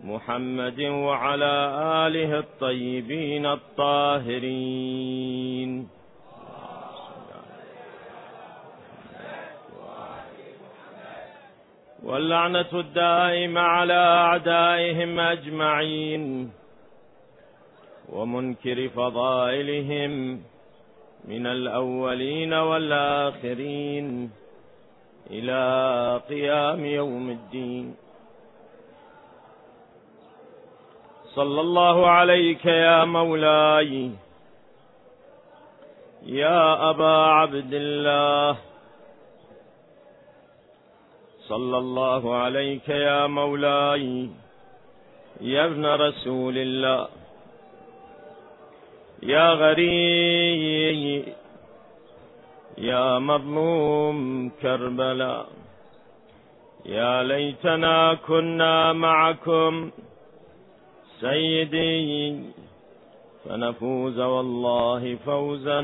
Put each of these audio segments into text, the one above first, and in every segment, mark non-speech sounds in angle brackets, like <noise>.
محمد وعلى آله الطيبين الطاهرين. واللعنة الدائمة على أعدائهم أجمعين ومنكر فضائلهم من الأولين والآخرين إلى قيام يوم الدين. صلى الله عليك يا مولاي. يا أبا عبد الله. صلى الله عليك يا مولاي. يا ابن رسول الله. يا غريب. يا مظلوم كربلاء. يا ليتنا كنا معكم. سيدي فنفوز والله فوزا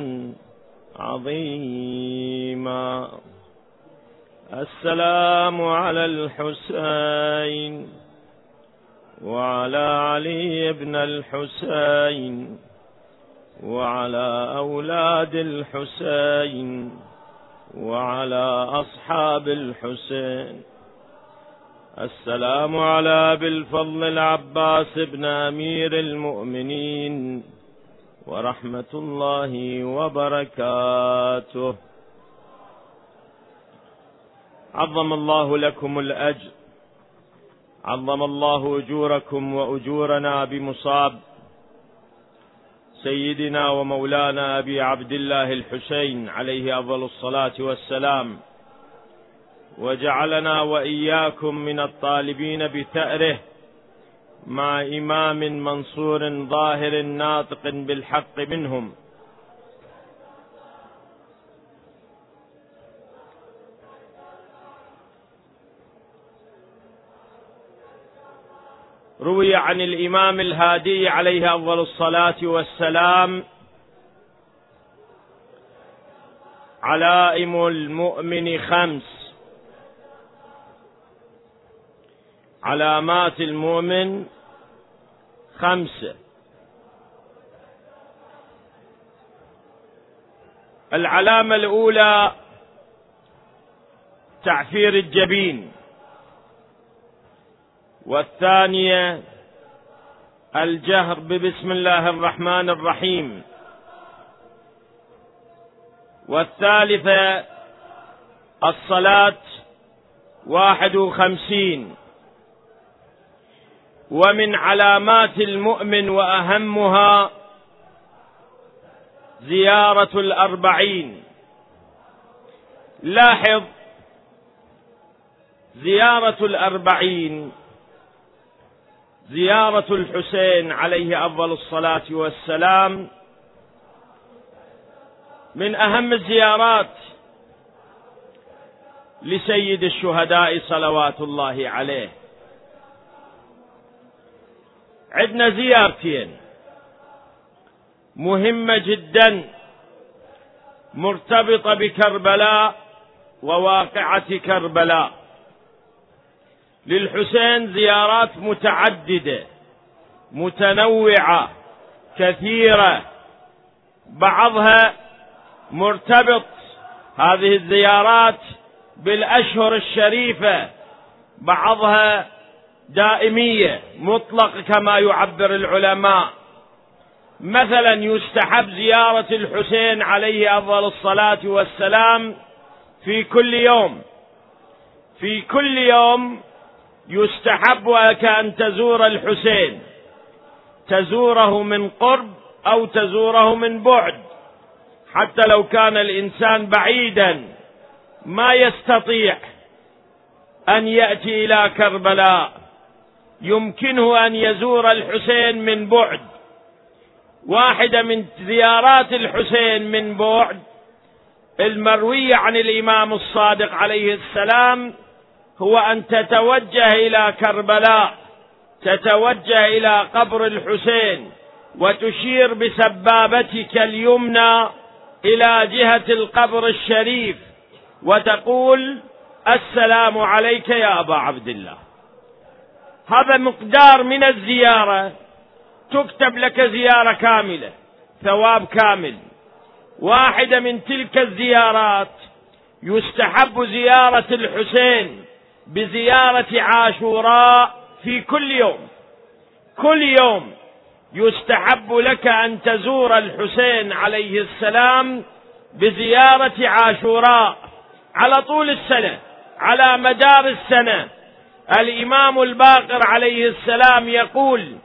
عظيما. السلام على الحسين وعلى علي بن الحسين وعلى أولاد الحسين وعلى أصحاب الحسين. السلام على ابي الفضل العباس بن أمير المؤمنين ورحمة الله وبركاته. عظم الله لكم الأجر. عظم الله أجوركم وأجورنا بمصاب سيدنا ومولانا أبي عبد الله الحسين عليه أفضل الصلاة والسلام. وجعلنا وإياكم من الطالبين بثأره مع إمام منصور ظاهر ناطق بالحق منهم. روي عن الإمام الهادي عليه أفضل الصلاة والسلام علائم المؤمن خمس. علامات المؤمن خمسة. العلامة الأولى تعفير الجبين. والثانية الجهر ببسم الله الرحمن الرحيم. والثالثة الصلاة واحد وخمسين. ومن علامات المؤمن وأهمها زيارة الأربعين. لاحظ زيارة الأربعين زيارة الحسين عليه أفضل الصلاة والسلام. من أهم الزيارات لسيد الشهداء صلوات الله عليه. عندنا زيارتين. مهمة جدا مرتبطة بكربلاء وواقعة كربلاء. للحسين زيارات متعددة متنوعة كثيرة. بعضها مرتبط هذه الزيارات بالأشهر الشريفة بعضها دائمية مطلق كما يعبر العلماء. مثلا يستحب زيارة الحسين عليه أفضل الصلاة والسلام في كل يوم. في كل يوم يستحب لك أن تزور الحسين. تزوره من قرب أو تزوره من بعد. حتى لو كان الإنسان بعيدا ما يستطيع أن يأتي إلى كربلاء. يمكنه أن يزور الحسين من بعد. واحدة من زيارات الحسين من بعد المروية عن الإمام الصادق عليه السلام هو أن تتوجه إلى كربلاء تتوجه إلى قبر الحسين وتشير بسبابتك اليمنى إلى جهة القبر الشريف وتقول السلام عليك يا أبا عبد الله. هذا مقدار من الزيارة تكتب لك زيارة كاملة ثواب كامل. واحدة من تلك الزيارات يستحب زيارة الحسين بزيارة عاشوراء في كل يوم. كل يوم يستحب لك أن تزور الحسين عليه السلام بزيارة عاشوراء على طول السنة على مدار السنة. الإمام الباقر عليه السلام يقول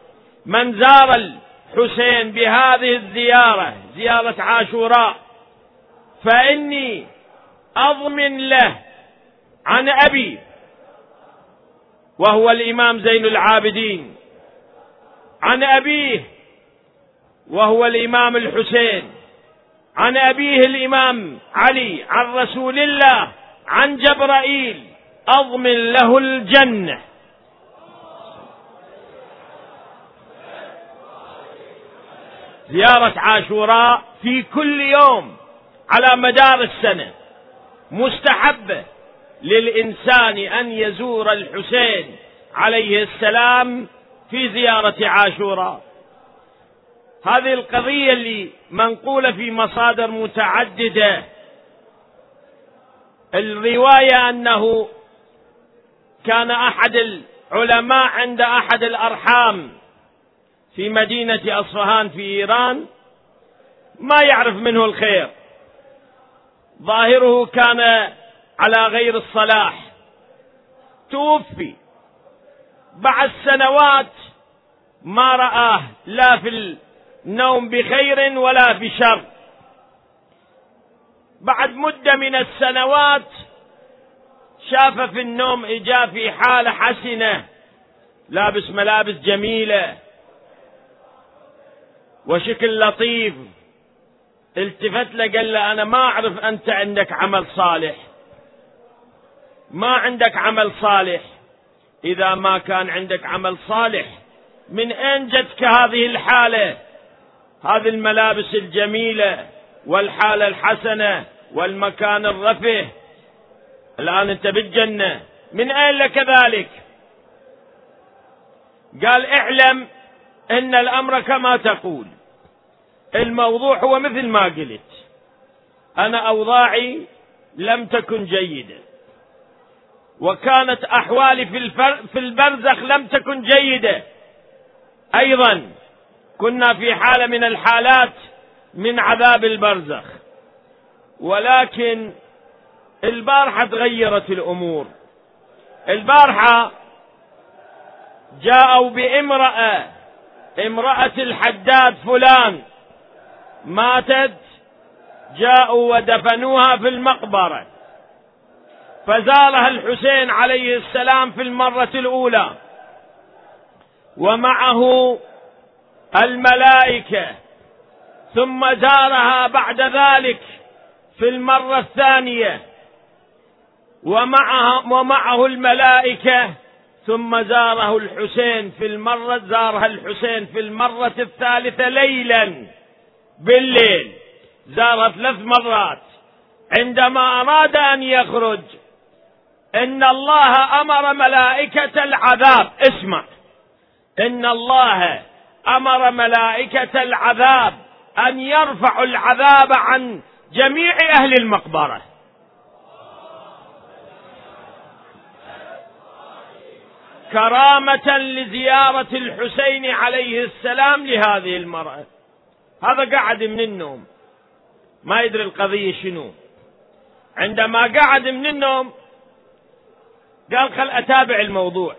من زار الحسين بهذه الزيارة زيارة عاشوراء فإني أضمن له عن أبي وهو الإمام زين العابدين عن أبيه وهو الإمام الحسين عن أبيه الإمام علي عن رسول الله عن جبرائيل أضمن له الجنة. زيارة عاشوراء في كل يوم على مدار السنة مستحبة للإنسان أن يزور الحسين عليه السلام في زيارة عاشوراء. هذه القضية اللي منقولة في مصادر متعددة. الرواية أنه كان أحد العلماء عند أحد الأرحام في مدينة أصفهان في إيران ما يعرف منه الخير. ظاهره كان على غير الصلاح. توفي. بعد سنوات ما رآه لا في النوم بخير ولا بشر. بعد مدة من السنوات شاف في النوم إجا في حالة حسنة لابس ملابس جميلة وشكل لطيف. التفت له قال له أنا ما أعرف أنت عندك عمل صالح. ما عندك عمل صالح. إذا ما كان عندك عمل صالح من أين جتك هذه الحالة؟ هذه الملابس الجميلة والحالة الحسنة والمكان الرفه. الآن أنت بالجنة. من أين لك ذلك؟ قال اعلم أن الأمر كما تقول. الموضوع هو مثل ما قلت. أنا أوضاعي لم تكن جيدة. وكانت أحوالي في في البرزخ لم تكن جيدة. أيضا كنا في حالة من الحالات من عذاب البرزخ. ولكن البارحة تغيرت الأمور. البارحة جاءوا بامرأة امرأة الحداد فلان. ماتت جاءوا ودفنوها في المقبرة. فزارها الحسين عليه السلام في المرة الأولى. ومعه الملائكة. ثم زارها بعد ذلك في المرة الثانية. ومعها ومعه الملائكة. ثم زاره الحسين في المره زارها الحسين في المرة الثالثة ليلا بالليل. زار ثلاث مرات. عندما أراد أن يخرج إن الله أمر ملائكة العذاب. اسمع. إن الله أمر ملائكة العذاب أن يرفعوا العذاب عن جميع أهل المقبرة. كرامة لزيارة الحسين عليه السلام لهذه المرأة. هذا قعد من النوم. ما يدري القضية شنو. عندما قعد من النوم قال خل أتابع الموضوع.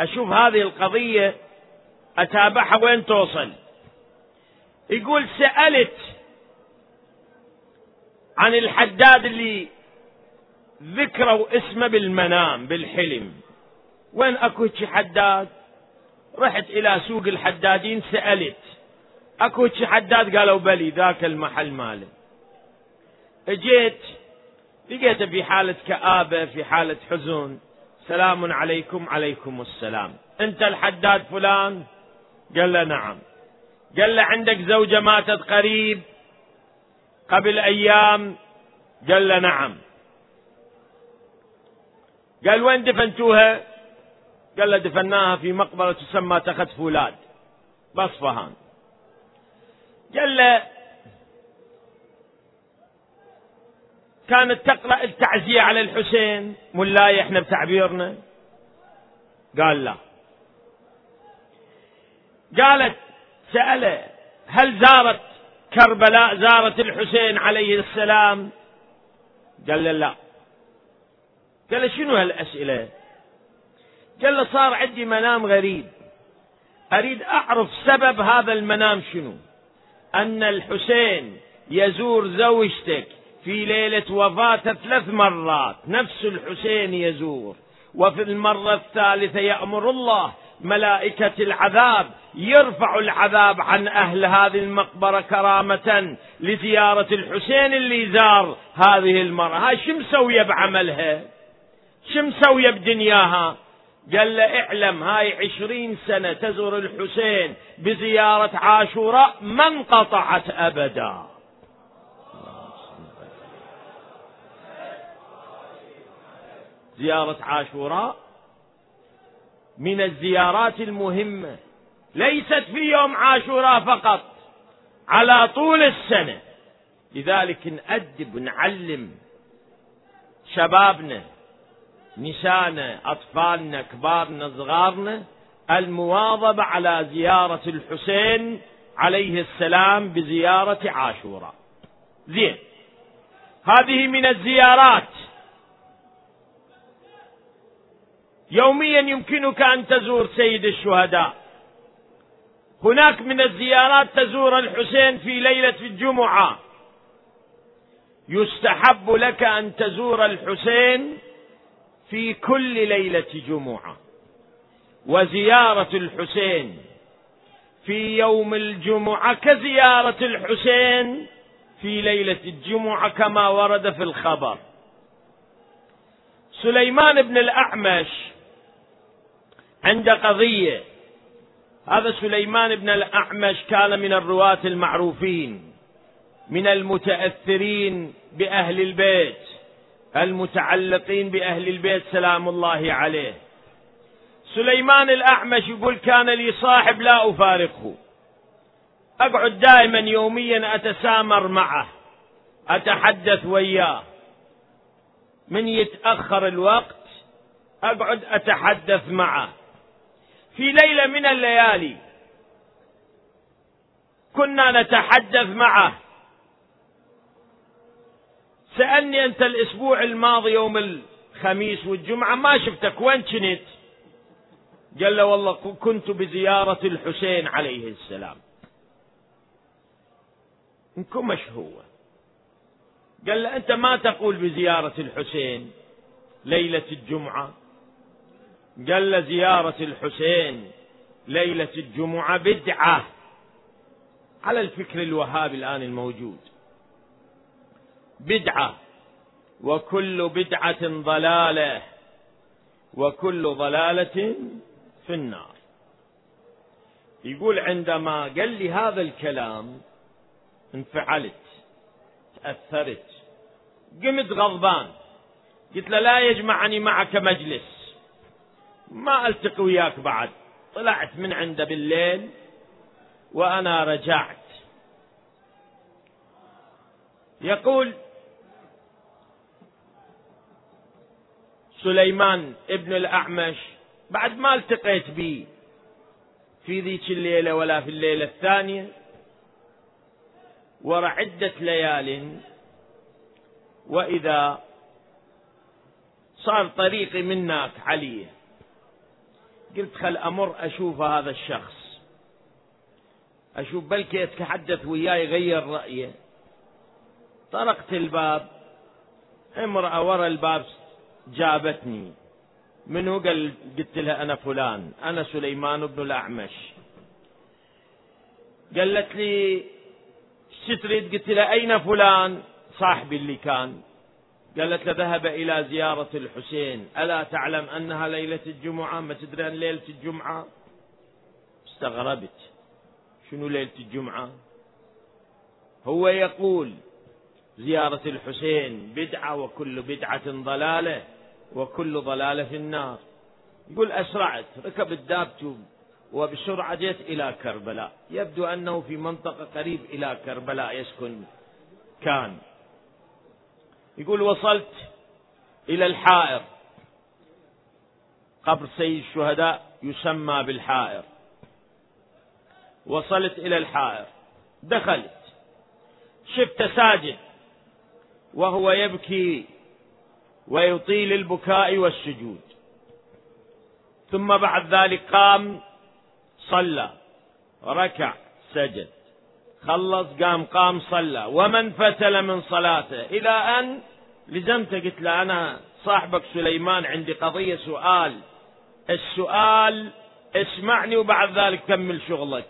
أشوف هذه القضية أتابعها وين توصل. يقول سألت عن الحداد اللي ذكروا اسمه بالمنام بالحلم. وين أكو حداد؟ رحت إلى سوق الحدادين سألت. أكو حداد؟ قالوا بلي ذاك المحل ماله اجيت لقيته في حالة كآبة في حالة حزن. سلام عليكم عليكم السلام. أنت الحداد فلان؟ قال له نعم. قال له عندك زوجة ماتت قريب؟ قبل أيام؟ قال له نعم. قال وين دفنتوها؟ قال دفناها في مقبرة تسمى تخت فولاد. باصفهان قال له كانت تقرأ التعزية على الحسين مولاي إحنا بتعبيرنا؟ قال لا. قالت سأله هل زارت كربلاء زارت الحسين عليه السلام؟ قال له لا. قال شنو هالأسئلة؟ قال له صار عندي منام غريب. أريد أعرف سبب هذا المنام شنو. أن الحسين يزور زوجتك في ليلة وفاته ثلاث مرات. نفس الحسين يزور. وفي المرة الثالثة يأمر الله ملائكة العذاب يرفع العذاب عن أهل هذه المقبرة كرامة لزيارة الحسين اللي زار هذه المرة. هاي شو مسوية بعملها؟ شو مسوية بدنياها؟ قال له اعلم هاي عشرين سنة تزور الحسين بزيارة عاشوراء ما انقطعت أبدا. زيارة عاشوراء من الزيارات المهمة. ليست في يوم عاشوراء فقط على طول السنة. لذلك نأدب نعلم شبابنا نسانا أطفالنا كبارنا صغارنا المواظبة على زيارة الحسين عليه السلام بزيارة عاشوراء. زين. هذه من الزيارات. يوميا يمكنك أن تزور سيد الشهداء. هناك من الزيارات تزور الحسين في ليلة الجمعة. يستحب لك أن تزور الحسين في كل ليلة جمعة. وزيارة الحسين. في يوم الجمعة كزيارة الحسين. في ليلة الجمعة كما ورد في الخبر. سليمان بن الأعمش عند قضية. هذا سليمان بن الأعمش كان من الرواة المعروفين من المتأثرين بأهل البيت. المتعلقين بأهل البيت سلام الله عليه. سليمان الأعمش يقول كان لي صاحب لا أفارقه. أقعد دائما يوميا أتسامر معه. أتحدث وياه. من يتأخر الوقت أقعد أتحدث معه. في ليلة من الليالي كنا نتحدث معه. سألني أنت الأسبوع الماضي يوم الخميس والجمعة ما شفتك وين كنت؟ قال له والله كنت بزيارة الحسين عليه السلام. إنكم مش هو قال له أنت ما تقول بزيارة الحسين ليلة الجمعة؟ قال زيارة الحسين ليلة الجمعة بدعة. على الفكر الوهابي الآن الموجود. بدعة وكل بدعة ضلالة وكل ضلالة في النار. يقول عندما قال لي هذا الكلام انفعلت تأثرت قمت غضبان قلت له لا يجمعني معك مجلس ما ألتقي وياك بعد. طلعت من عنده بالليل وأنا رجعت. يقول سليمان ابن الأعمش بعد ما التقيت به في ذيك الليلة ولا في الليلة الثانية ورا عدة ليال وإذا صار طريقي منك عليه قلت خل أمر أشوف هذا الشخص. أشوف بلكي يتحدث وياي يغير رأيه. طرقت الباب امرأة ورا الباب جابتني. منو قال قلت لها أنا فلان؟ أنا سليمان بن الأعمش. قالت لي إيش تريد قلت له أين فلان؟ صاحبي اللي كان. قالت له ذهب إلى زيارة الحسين. ألا تعلم أنها ليلة الجمعة؟ ما تدري أن ليلة الجمعة؟ استغربت. شنو ليلة الجمعة؟ هو يقول زيارة الحسين بدعة وكل بدعة ضلالة. وكل ضلالة في النار. يقول أسرعت ركبت دابته وبسرعة جئت إلى كربلاء. يبدو أنه في منطقة قريب إلى كربلاء يسكن كان. يقول وصلت إلى الحائر. قبر سيد الشهداء يسمى بالحائر. وصلت إلى الحائر. دخلت. شفت ساجد. وهو يبكي ويطيل البكاء والسجود. ثم بعد ذلك قام صلى ركع سجد. خلص قام قام صلى. ومن فتل من صلاته. إلى أن لزمته قلت له أنا صاحبك سليمان عندي قضية سؤال. السؤال اسمعني وبعد ذلك كمل شغلك.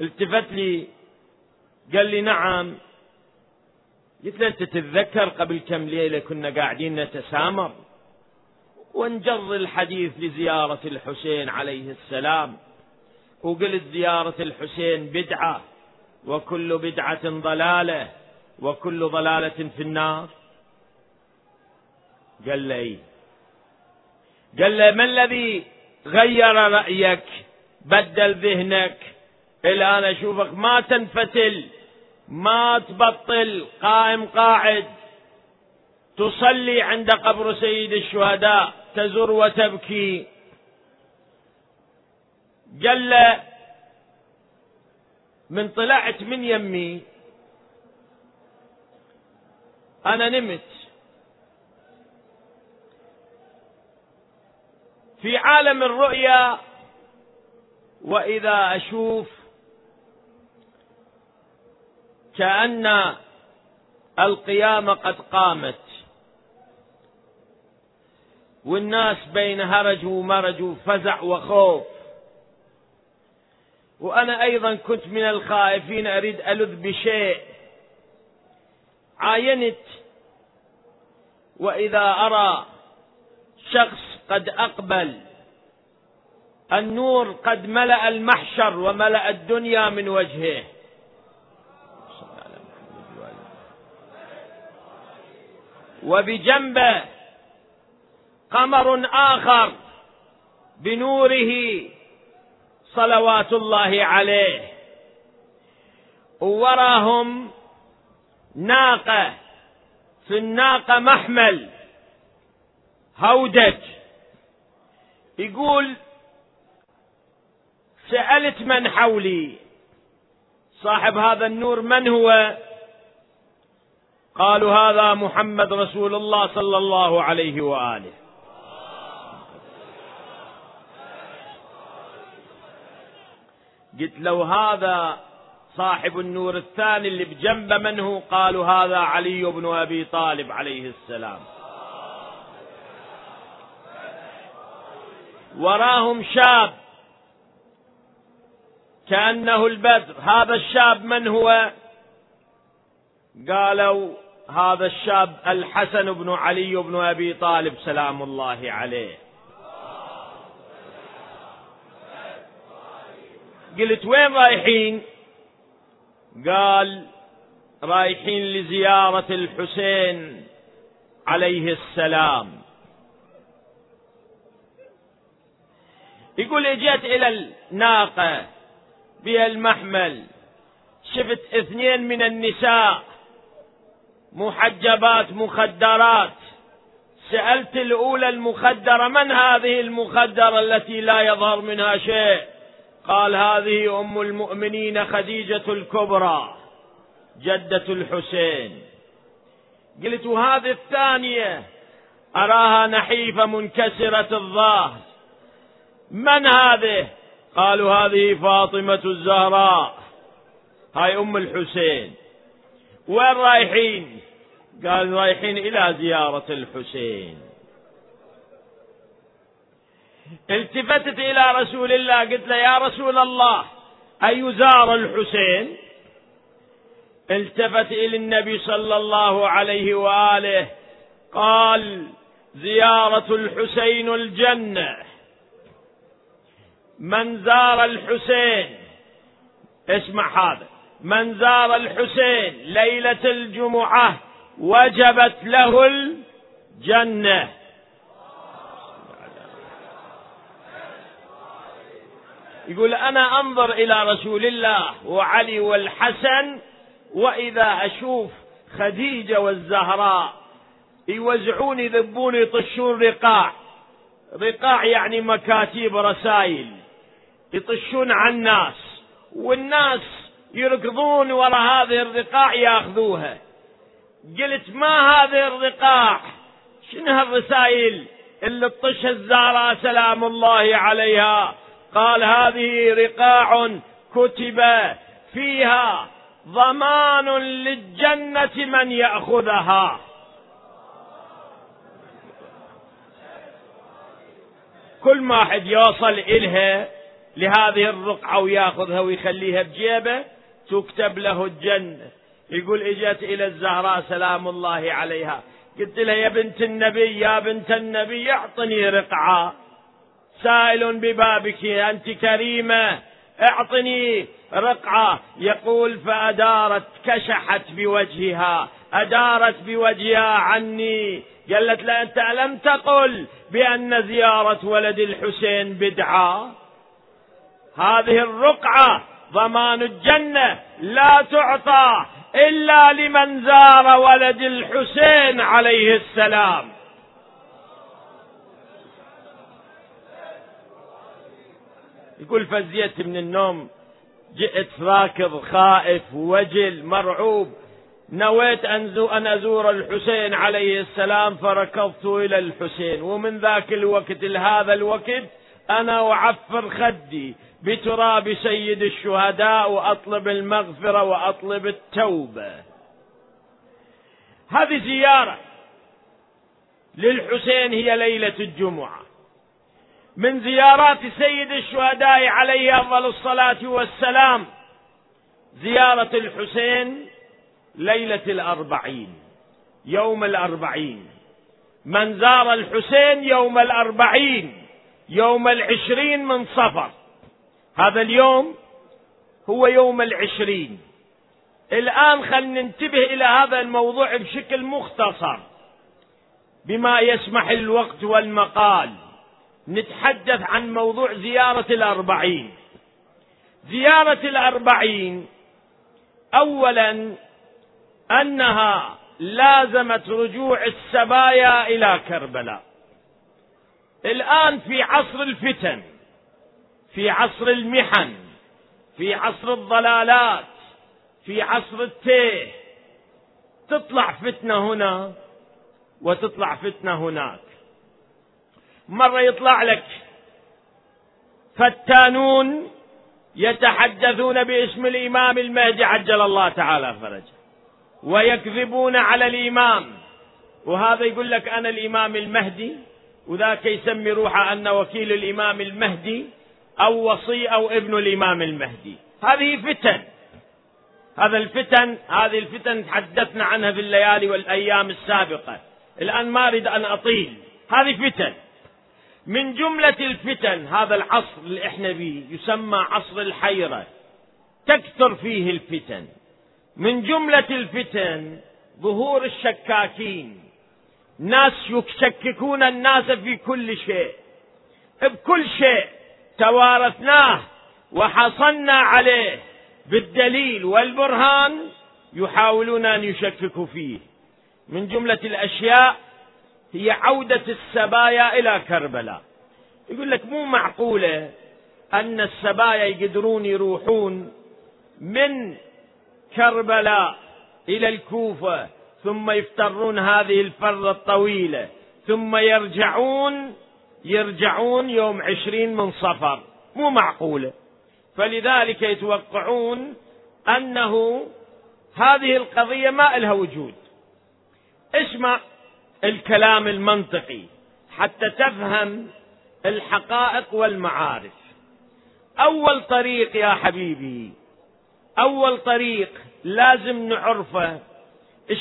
التفت لي قال لي نعم. قلت له أنت تتذكر قبل كم ليلة كنا قاعدين نتسامر؟ ونجر الحديث لزيارة الحسين عليه السلام. وقلت زيارة الحسين بدعة وكل بدعة ضلالة وكل ضلالة في النار. قال لي إيه؟ قال له ما الذي غير رأيك؟ بدل ذهنك. الآن أشوفك ما تنفتل. ما تبطل قائم قاعد تصلي عند قبر سيد الشهداء تزر وتبكي. جل من طلعت من يمي. أنا نمت. في عالم الرؤيا وإذا أشوف كأن القيامة قد قامت. والناس بين هرج ومرج وفزع وخوف. وأنا أيضا كنت من الخائفين أريد ألذ بشيء. عاينت. وإذا أرى شخص قد أقبل. النور قد ملأ المحشر وملأ الدنيا من وجهه. وبجنبه قمر آخر بنوره صلوات الله عليه. ووراهم ناقة في الناقة محمل هودج. يقول سألت من حولي؟ صاحب هذا النور من هو؟ قالوا هذا محمد رسول الله صلى الله عليه وآله. قلت لو هذا صاحب النور الثاني اللي بجنبه من هو قالوا هذا علي بن أبي طالب عليه السلام. وراهم شاب كأنه البدر. هذا الشاب من هو؟ قالوا هذا الشاب الحسن بن علي بن أبي طالب سلام الله عليه. قلت وين رايحين؟ قال رايحين لزيارة الحسين عليه السلام. يقول اجيت إلى الناقة بها المحمل. شفت اثنين من النساء محجبات مخدرات. سألت الأولى المخدرة من هذه المخدرة التي لا يظهر منها شيء؟ قال هذه أم المؤمنين خديجة الكبرى جدة الحسين. قلت هذه الثانية؟ أراها نحيفة منكسرة الظاهر. من هذه؟ قالوا هذه فاطمة الزهراء. هاي أم الحسين. وين رايحين؟ قال رايحين إلى زيارة الحسين. التفتت إلى رسول الله قلت له يا رسول الله أيزار الحسين؟ التفت إلى النبي صلى الله عليه وآله قال زيارة الحسين الجنة. من زار الحسين؟ اسمع هذا. من زار الحسين ليلة الجمعة وجبت له الجنة. يقول أنا أنظر إلى رسول الله وعلي والحسن وإذا أشوف خديجة والزهراء يوزعون يذبون يطشون رقاع. رقاع يعني مكاتيب رسائل يطشون على الناس. والناس يركضون وراء هذه الرقاع ياخذوها. قلت ما هذه الرقاع؟ شنو هالرسائل اللي تطش الزهراء سلام الله عليها. قال هذه رقاع كتب فيها ضمان للجنة من يأخذها. كل ما واحد يوصل إلها لهذه الرقعة وياخذها ويخليها بجيبه تكتب له الجنة يقول إجت إلى الزهراء سلام الله عليها. قلت لها يا بنت النبي يا بنت النبي أعطني رقعة. سائل ببابك أنت كريمة. أعطني رقعة. يقول فأدارت كشحت بوجهها. أدارت بوجهها عني. قالت لا أنت ألم تقل بأن زيارة ولد الحسين بدعة؟ هذه الرقعة ضمان الجنة لا تعطى إلا لمن زار ولد الحسين عليه السلام. يقول فزيت من النوم جئت راكض خائف وجل مرعوب. نويت أن أزور الحسين عليه السلام فركضت إلى الحسين. ومن ذاك الوقت لهذا الوقت أنا أعفر خدي. بتراب سيد الشهداء وأطلب المغفرة وأطلب التوبة. هذه زيارة للحسين هي ليلة الجمعة. من زيارات سيد الشهداء عليه أفضل الصلاة والسلام زيارة الحسين ليلة الأربعين يوم الأربعين. من زار الحسين يوم الأربعين يوم العشرين من صفر. هذا اليوم هو يوم العشرين. الآن خلينا ننتبه إلى هذا الموضوع بشكل مختصر. بما يسمح الوقت والمقال نتحدث عن موضوع زيارة الأربعين. زيارة الأربعين أولا أنها لازمت رجوع السبايا إلى كربلاء. الآن في عصر الفتن. في عصر المحن في عصر الضلالات في عصر التيه. تطلع فتنة هنا وتطلع فتنة هناك. مرة يطلع لك فتانون يتحدثون باسم الإمام المهدي عجل الله تعالى فرجه ويكذبون على الإمام. وهذا يقول لك أنا الإمام المهدي وذاك يسمي روحه أن وكيل الإمام المهدي. أو وصي أو ابن الإمام المهدي. هذه فتن. هذا الفتن هذه الفتن تحدثنا عنها في الليالي والأيام السابقة. الآن ما أريد أن أطيل. هذه فتن. من جملة الفتن هذا العصر اللي إحنا فيه يسمى عصر الحيرة. تكثر فيه الفتن. من جملة الفتن ظهور الشكاكين. ناس يشككون الناس في كل شيء. بكل شيء. توارثناه وحصلنا عليه بالدليل والبرهان يحاولون أن يشككوا فيه. من جملة الأشياء هي عودة السبايا إلى كربلاء. يقول لك مو معقولة أن السبايا يقدرون يروحون من كربلاء إلى الكوفة ثم يفترون هذه الفرة الطويلة ثم يرجعون يرجعون يوم عشرين من صفر. مو معقولة. فلذلك يتوقعون أنه هذه القضية ما لها وجود. اسمع الكلام المنطقي حتى تفهم الحقائق والمعارف. أول طريق يا حبيبي أول طريق لازم نعرفه.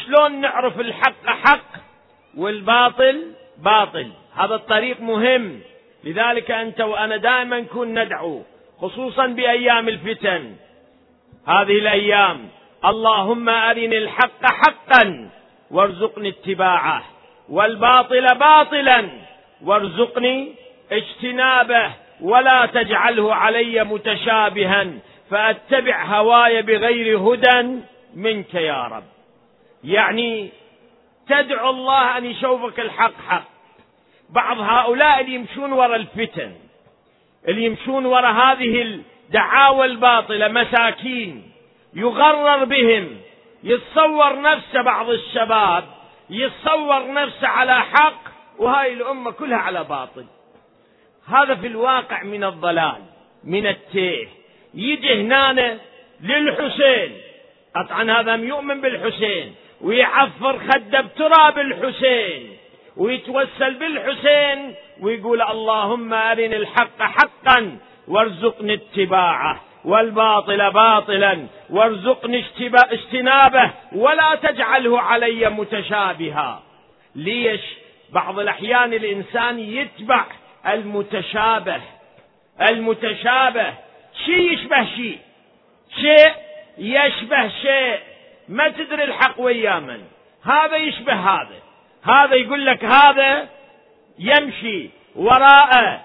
شلون نعرف الحق حق والباطل؟ باطل. هذا الطريق مهم. لذلك أنت وأنا دائما نكون ندعو خصوصا بأيام الفتن. هذه الأيام. اللهم أرني الحق حقا وارزقني اتباعه والباطل باطلا وارزقني اجتنابه ولا تجعله علي متشابها فأتبع هواي بغير هدى منك يا رب. يعني تدعو الله أن يشوفك الحق حق. بعض هؤلاء اللي يمشون وراء الفتن اللي يمشون وراء هذه الدعاوى الباطلة مساكين يغرر بهم يتصور نفسه بعض الشباب يتصور نفسه على حق وهاي الأمة كلها على باطل. هذا في الواقع من الضلال من التيه. يجي هنا للحسين. قطعا هذا يؤمن بالحسين؟ ويعفر خده بتراب الحسين. ويتوسل بالحسين ويقول اللهم أرني الحق حقا وارزقني اتباعه والباطل باطلا وارزقني اجتنابه ولا تجعله علي متشابها. ليش؟ بعض الأحيان الإنسان يتبع المتشابه. المتشابه شيء يشبه شيء شيء يشبه شيء ما تدري الحق ويا من. هذا يشبه هذا. هذا يقول لك هذا يمشي وراء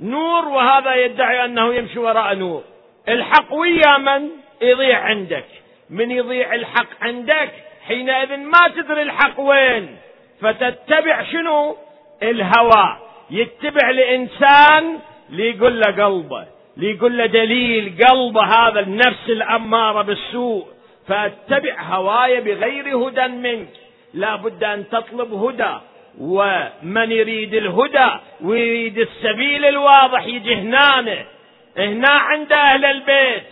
نور وهذا يدعي أنه يمشي وراء نور. الحق ويا من يضيع عندك؟ من يضيع الحق عندك؟ حينئذ ما تدري الحق وين. فتتبع شنو؟ الهوى. يتبع لإنسان ليقول له قلبه ليقول له دليل قلبه هذا النفس الأمارة بالسوء. فأتبع هواي بغير هدى منك. لا بد أن تطلب هدى ومن يريد الهدى ويريد السبيل الواضح يجي هنا هنا عند أهل البيت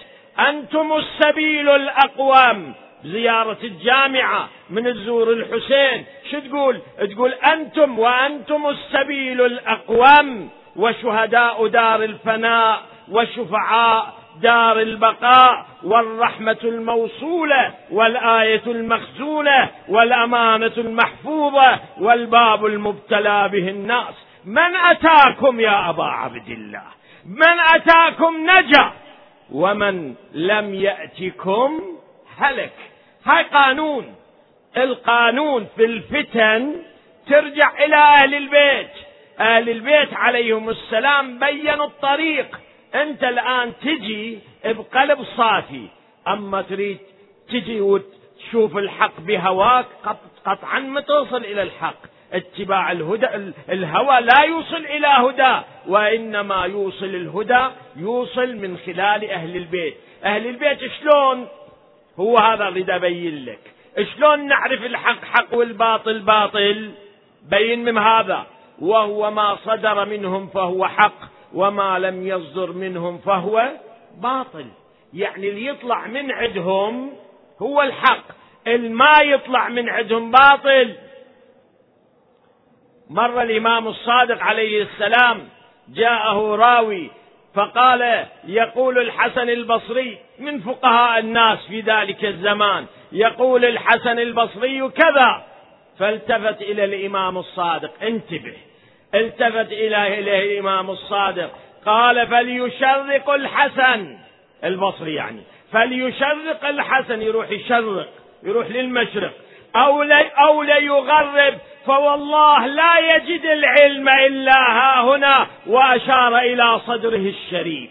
أنتم السبيل الأقوم. زيارة الجامعة من الزور الحسين. شو تقول؟ تقول أنتم وأنتم السبيل الأقوم وشهداء دار الفناء وشفعاء دار البقاء والرحمة الموصولة والآية المخزونة والأمانة المحفوظة والباب المبتلى به الناس. من أتاكم يا أبا عبد الله؟ من أتاكم نجا؟ ومن لم يأتكم هلك. هاي قانون. القانون في الفتن ترجع إلى أهل البيت. أهل البيت عليهم السلام بينوا الطريق. أنت الآن تجي بقلب صافي أما تريد تجي وتشوف الحق بهواك قطعا ما توصل إلى الحق. اتباع الهدى الهوى لا يوصل إلى هدى وإنما يوصل الهدى يوصل من خلال أهل البيت. أهل البيت شلون؟ هو هذا اللي أبين لك. شلون نعرف الحق حق والباطل باطل؟ بين من هذا؟ وهو ما صدر منهم فهو حق. وما لم يصدر منهم فهو باطل. يعني اللي يطلع من عندهم هو الحق. الما يطلع من عندهم باطل. مر الإمام الصادق عليه السلام جاءه راوي فقال يقول الحسن البصري من فقهاء الناس في ذلك الزمان يقول الحسن البصري كذا. فالتفت إلى الإمام الصادق انتبه. التفت إلى الإمام الصادق. قال فليشرق الحسن. البصري يعني. فليشرق الحسن. يروح يشرق. يروح للمشرق. أو لي أو ليغرب. فوالله لا يجد العلم إلا ها هنا. وأشار إلى صدره الشريف.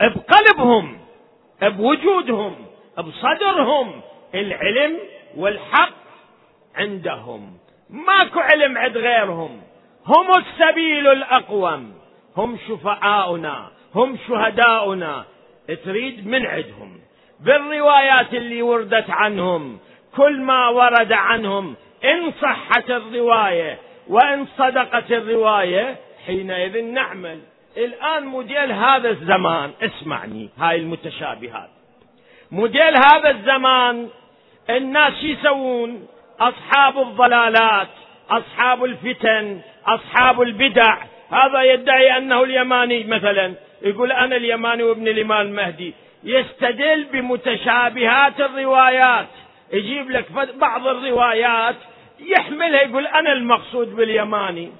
بقلبهم. بوجودهم. بصدرهم. العلم والحق عندهم. ماكو علم عند غيرهم. هم السبيل الأقوم. هم شفعاؤنا. هم شهداؤنا. تريد من عندهم. بالروايات اللي وردت عنهم كل ما ورد عنهم إن صحت الرواية وإن صدقت الرواية حينئذ نعمل. الآن موديل هذا الزمان اسمعني هاي المتشابهات. موديل هذا الزمان الناس يسوون؟ أصحاب الضلالات أصحاب الفتن أصحاب البدع. هذا يدعي أنه اليماني مثلا. يقول أنا اليماني وابن الإمام المهدي. يستدل بمتشابهات الروايات. يجيب لك بعض الروايات يحملها. يقول أنا المقصود باليماني.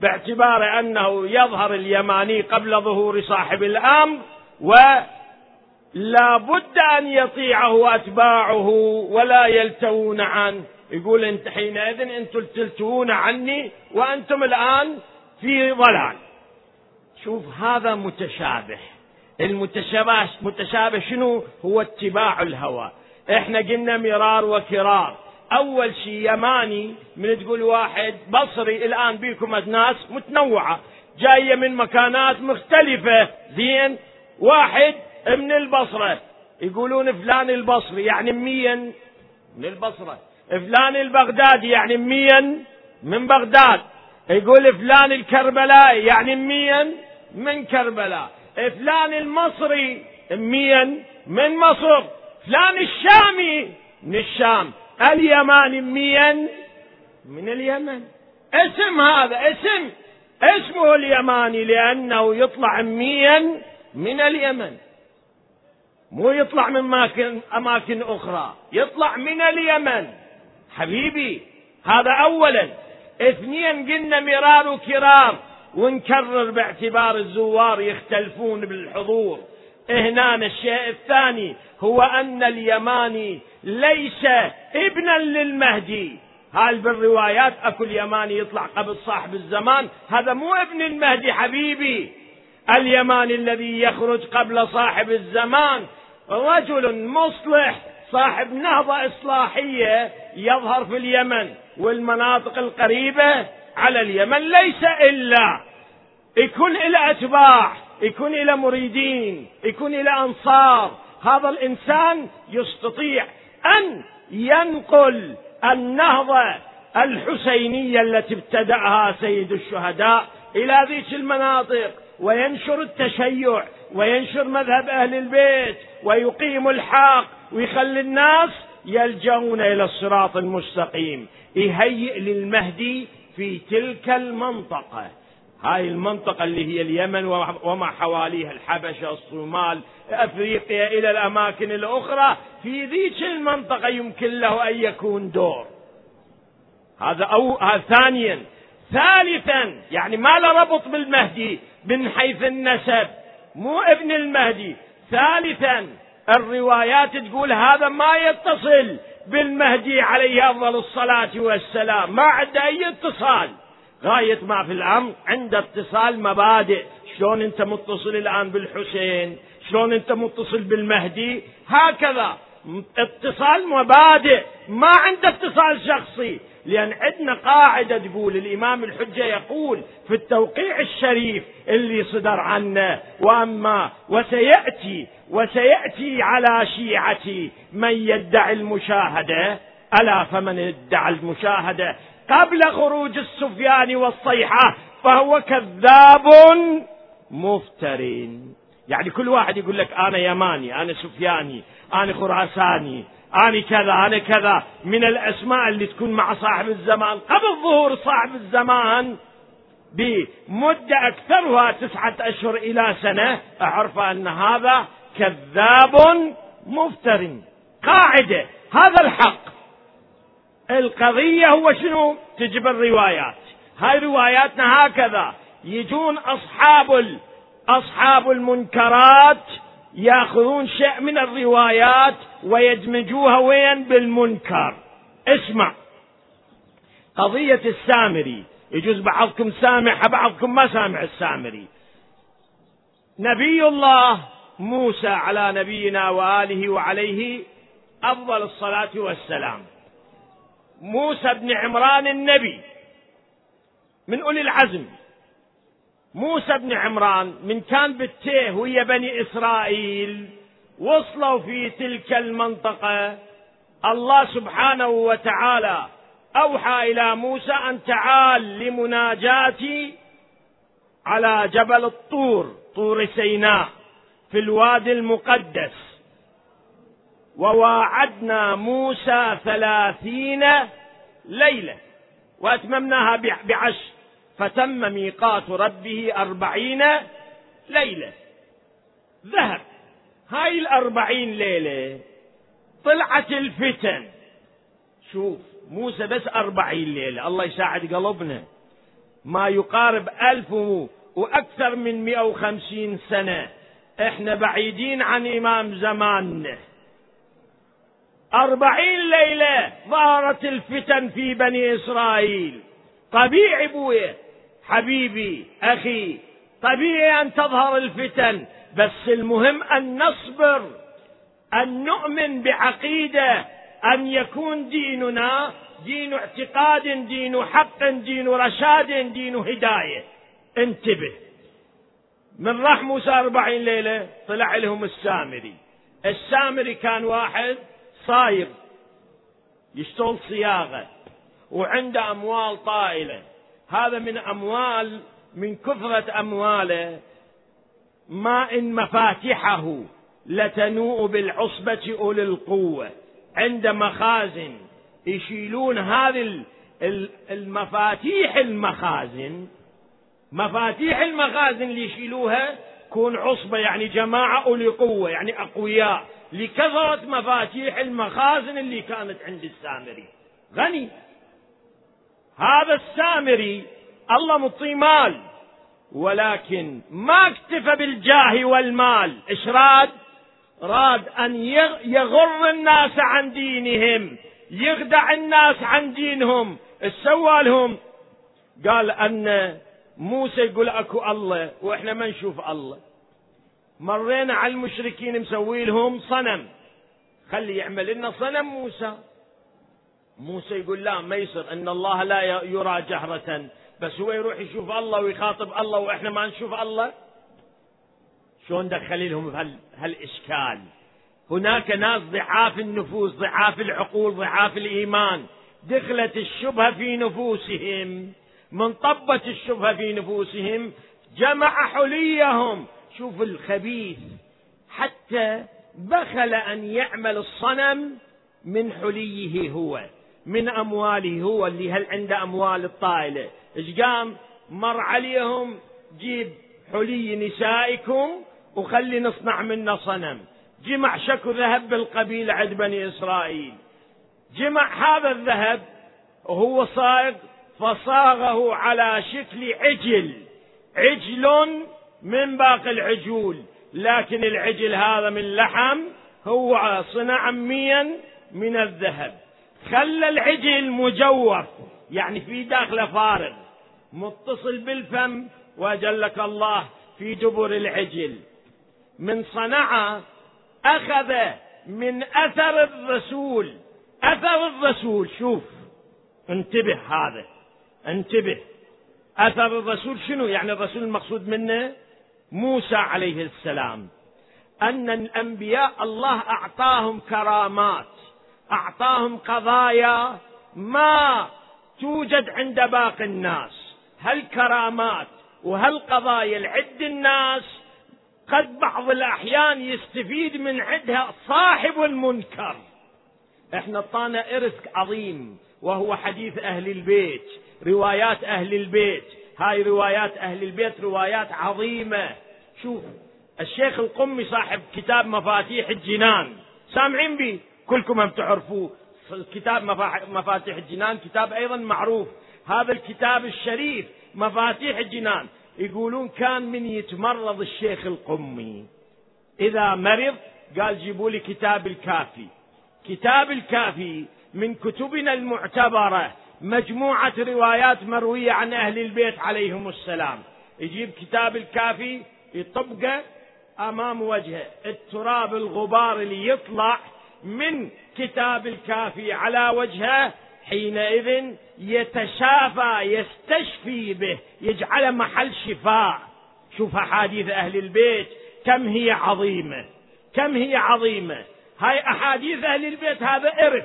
باعتبار أنه يظهر اليماني قبل ظهور صاحب الأمر ولا بد أن يطيعه أتباعه ولا يلتوون عنه. يقول انت حينئذ أنتم تلتوون عني وأنتم الآن في ضلال. شوف هذا متشابه. المتشابه متشابه شنو؟ هو اتباع الهوى. إحنا قلنا مرار وكرار. أول شيء يماني من تقول واحد بصري الآن بيكم ناس متنوعة جاية من مكانات مختلفة. زين. واحد من البصرة. يقولون فلان البصري يعني مين من البصرة. فلان البغدادي يعني مين؟ من بغداد. يقول فلان الكربلائي يعني مين؟ من كربلاء. فلان المصري مين؟ من مصر. فلان الشامي من الشام. اليماني مين؟ من اليمن. اسم هذا اسم. اسمه اليماني لأنه يطلع مين؟ من اليمن. مو يطلع من أماكن, أماكن أخرى يطلع من اليمن. حبيبي هذا أولا. اثنين قلنا مرار وكرار ونكرر باعتبار الزوار يختلفون بالحضور. هنا الشيء الثاني هو أن اليماني ليس ابنا للمهدي. هاي بالروايات أكو اليماني يطلع قبل صاحب الزمان. هذا مو ابن المهدي حبيبي. اليماني الذي يخرج قبل صاحب الزمان رجل مصلح. صاحب نهضة إصلاحية يظهر في اليمن والمناطق القريبة على اليمن ليس إلا يكون إلى أتباع يكون إلى مريدين يكون إلى أنصار. هذا الإنسان يستطيع أن ينقل النهضة الحسينية التي ابتدأها سيد الشهداء إلى ذيك المناطق وينشر التشيع وينشر مذهب أهل البيت ويقيم الحق ويخلي الناس يلجؤون إلى الصراط المستقيم. يهيئ للمهدي في تلك المنطقة. هاي المنطقة اللي هي اليمن وما حواليها الحبشة الصومال أفريقيا إلى الأماكن الأخرى. في ذيك المنطقة يمكن له أن يكون دور. هذا أو ثانيا. ثالثا يعني ما له ربط بالمهدي من حيث النسب. مو ابن المهدي. ثالثا الروايات تقول هذا ما يتصل بالمهدي عليه أفضل الصلاة والسلام. ما عنده أي اتصال. غاية ما في الأمر عنده اتصال مبادئ. شلون أنت متصل الآن بالحسين؟ شلون أنت متصل بالمهدي؟ هكذا. اتصال مبادئ. ما عنده اتصال شخصي. لأن عندنا قاعدة تقول الإمام الحجة يقول في التوقيع الشريف اللي صدر عنه وأما وسيأتي وسيأتي على شيعتي من يدعي المشاهدة. ألا فمن ادعى المشاهدة؟ قبل خروج السفيان والصيحة فهو كذاب مفترين. يعني كل واحد يقول لك أنا يماني أنا سفياني أنا خراساني أنا كذا أنا كذا. من الأسماء اللي تكون مع صاحب الزمان. قبل ظهور صاحب الزمان بمدة أكثرها تسعة أشهر إلى سنة أعرف أن هذا كذاب مفتر. قاعدة هذا الحق. القضية هو شنو؟ تجب الروايات. هاي رواياتنا هكذا. يجون أصحاب أصحاب المنكرات ياخذون شيء من الروايات ويدمجوها وين؟ بالمنكر. اسمع. قضية السامري. يجوز بعضكم سامع بعضكم ما سامع السامري. نبي الله موسى على نبينا وآله وعليه أفضل الصلاة والسلام. موسى بن عمران النبي. من أولي العزم. موسى بن عمران من كان بالتيه ويا بني إسرائيل وصلوا في تلك المنطقة. الله سبحانه وتعالى أوحى إلى موسى أن تعال لمناجاتي على جبل الطور طور سيناء في الوادي المقدس. وواعدنا موسى ثلاثين ليلة وأتممناها بعشر فتم ميقات ربه أربعين ليلة. ذهب. هاي الأربعين ليلة طلعت الفتن. شوف موسى بس أربعين ليلة الله يساعد قلبنا. ما يقارب ألف وأكثر من مئة وخمسين سنة. إحنا بعيدين عن إمام زماننا. أربعين ليلة ظهرت الفتن في بني إسرائيل. طبيعي بويه حبيبي أخي طبيعي أن تظهر الفتن بس المهم أن نصبر أن نؤمن بعقيدة أن يكون ديننا دين اعتقاد دين حق دين رشاد دين هداية. انتبه. من راح موسى أربعين ليلة طلع لهم السامري. السامري كان واحد صايغ يشتغل صياغة وعنده أموال طائلة. هذا من أموال من كثرة أمواله. ما إن مفاتحه لتنوء بالعصبة أولي القوة. عند مخازن يشيلون هذه المفاتيح المخازن. مفاتيح المخازن اللي يشيلوها كون عصبة يعني جماعة أولي قوة يعني أقوياء. لكثرة مفاتيح المخازن اللي كانت عند السامري. غني. هذا السامري الله مطي مال. ولكن ما اكتفى بالجاه والمال. إيش راد راد ان يغر الناس عن دينهم يخدع الناس عن دينهم. إيش لهم قال أن موسى يقول أكو الله وإحنا ما نشوف الله. مرينا على المشركين مسوي لهم صنم. خلي يعمل لنا صنم موسى. موسى يقول لا ما يصير. إن الله لا يرى جهرة. بس هو يروح يشوف الله ويخاطب الله وإحنا ما نشوف الله؟ شلون دخل لهم بهالاشكال هناك ناس ضعاف النفوس ضعاف العقول ضعاف الإيمان. دخلت الشبهة في نفوسهم. من طبت الشبهة في نفوسهم جمع حليهم. شوف الخبيث. حتى بخل أن يعمل الصنم من حليه هو. من أمواله هو اللي هل عنده أموال الطائلة. إيش قام؟ مر عليهم جيب حلي نسائكم وخلي نصنع منه صنم. جمع شكو ذهب بالقبيلة عند بني إسرائيل. جمع هذا الذهب وهو صاغ فصاغه على شكل عجل. عجل من باقي العجول. لكن العجل هذا من لحم هو صنع ميا من الذهب. خلى العجل مجوف يعني في داخله فارغ متصل بالفم وجلك الله في دبر العجل. من صنعه أخذ من أثر الرسول أثر الرسول شوف انتبه هذا انتبه. أثر الرسول شنو؟ يعني الرسول المقصود منه موسى عليه السلام. أن الأنبياء الله أعطاهم كرامات. أعطاهم قضايا ما توجد عند باقي الناس. هالكرامات وهالقضايا لعد الناس؟ قد بعض الأحيان يستفيد من عندها صاحب المنكر. إحنا طانا إرث عظيم وهو حديث أهل البيت روايات أهل البيت. هاي روايات أهل البيت روايات عظيمة. شوف الشيخ القمي صاحب كتاب مفاتيح الجنان سامعين بي؟ كلكم هم تعرفوه. كتاب مفاتيح الجنان كتاب أيضا معروف. هذا الكتاب الشريف مفاتيح الجنان. يقولون كان من يتمرض الشيخ القمي. إذا مرض قال جيبوا لي كتاب الكافي. كتاب الكافي من كتبنا المعتبرة مجموعة روايات مروية عن أهل البيت عليهم السلام. يجيب كتاب الكافي يطبقه أمام وجهه. التراب الغبار اللي يطلع من كتاب الكافي على وجهه حينئذ يتشافى يستشفي به يجعله محل شفاء. شوف أحاديث أهل البيت كم هي عظيمة كم هي عظيمة. هاي أحاديث أهل البيت هذا إرث.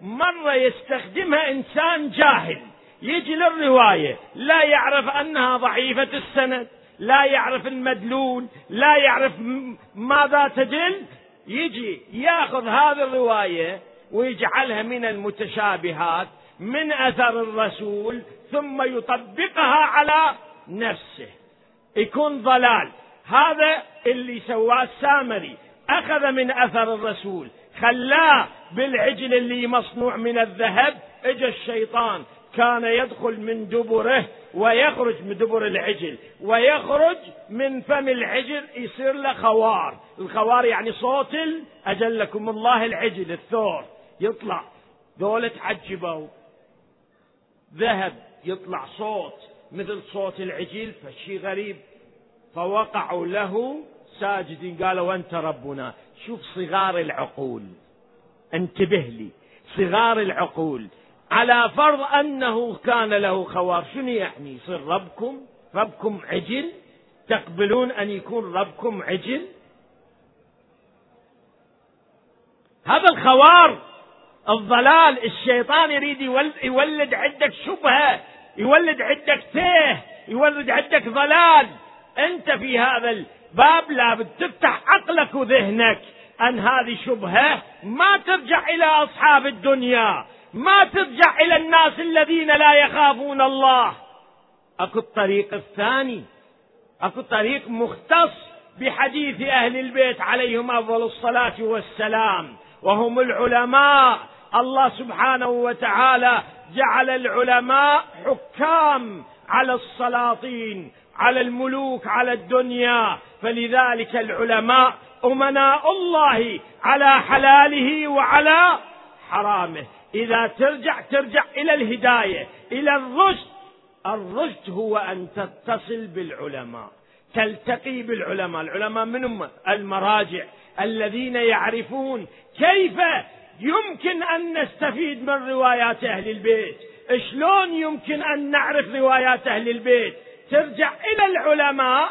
مرة يستخدمها إنسان جاهل يجي للرواية لا يعرف أنها ضعيفة السند لا يعرف المدلول لا يعرف ماذا تدل. يجي ياخذ هذه الرواية ويجعلها من المتشابهات من أثر الرسول ثم يطبقها على نفسه. يكون ضلال. هذا اللي سواه السامري. أخذ من أثر الرسول. خلاه بالعجل اللي مصنوع من الذهب اجى الشيطان. كان يدخل من دبره ويخرج من دبر العجل ويخرج من فم العجل يصير له خوار. الخوار يعني صوت أجلكم الله العجل الثور. يطلع. ذول تعجبوا. ذهب يطلع صوت. مثل صوت العجل فشي غريب. فوقعوا له ساجدين قالوا أنت ربنا. شوف صغار العقول. انتبه لي. صغار العقول. على فرض أنه كان له خوار. شنو يعني؟ يصير ربكم؟ ربكم عجل؟ تقبلون أن يكون ربكم عجل؟ هذا الخوار الضلال الشيطان يريد يولد عندك شبهة يولد عندك تيه يولد عندك ضلال. أنت في هذا الباب لابد تفتح عقلك وذهنك أن هذه شبهة ما ترجع إلى أصحاب الدنيا. ما ترجع إلى الناس الذين لا يخافون الله. أكو الطريق الثاني. أكو طريق مختص بحديث أهل البيت عليهم أفضل الصلاة والسلام. وهم العلماء. الله سبحانه وتعالى جعل العلماء حكام على السلاطين على الملوك على الدنيا. فلذلك العلماء أمناء الله على حلاله وعلى حرامه. إذا ترجع ترجع إلى الهداية إلى الرشد. الرشد هو أن تتصل بالعلماء تلتقي بالعلماء. العلماء منهم المراجع الذين يعرفون كيف يمكن أن نستفيد من روايات أهل البيت. شلون يمكن أن نعرف روايات أهل البيت؟ ترجع إلى العلماء.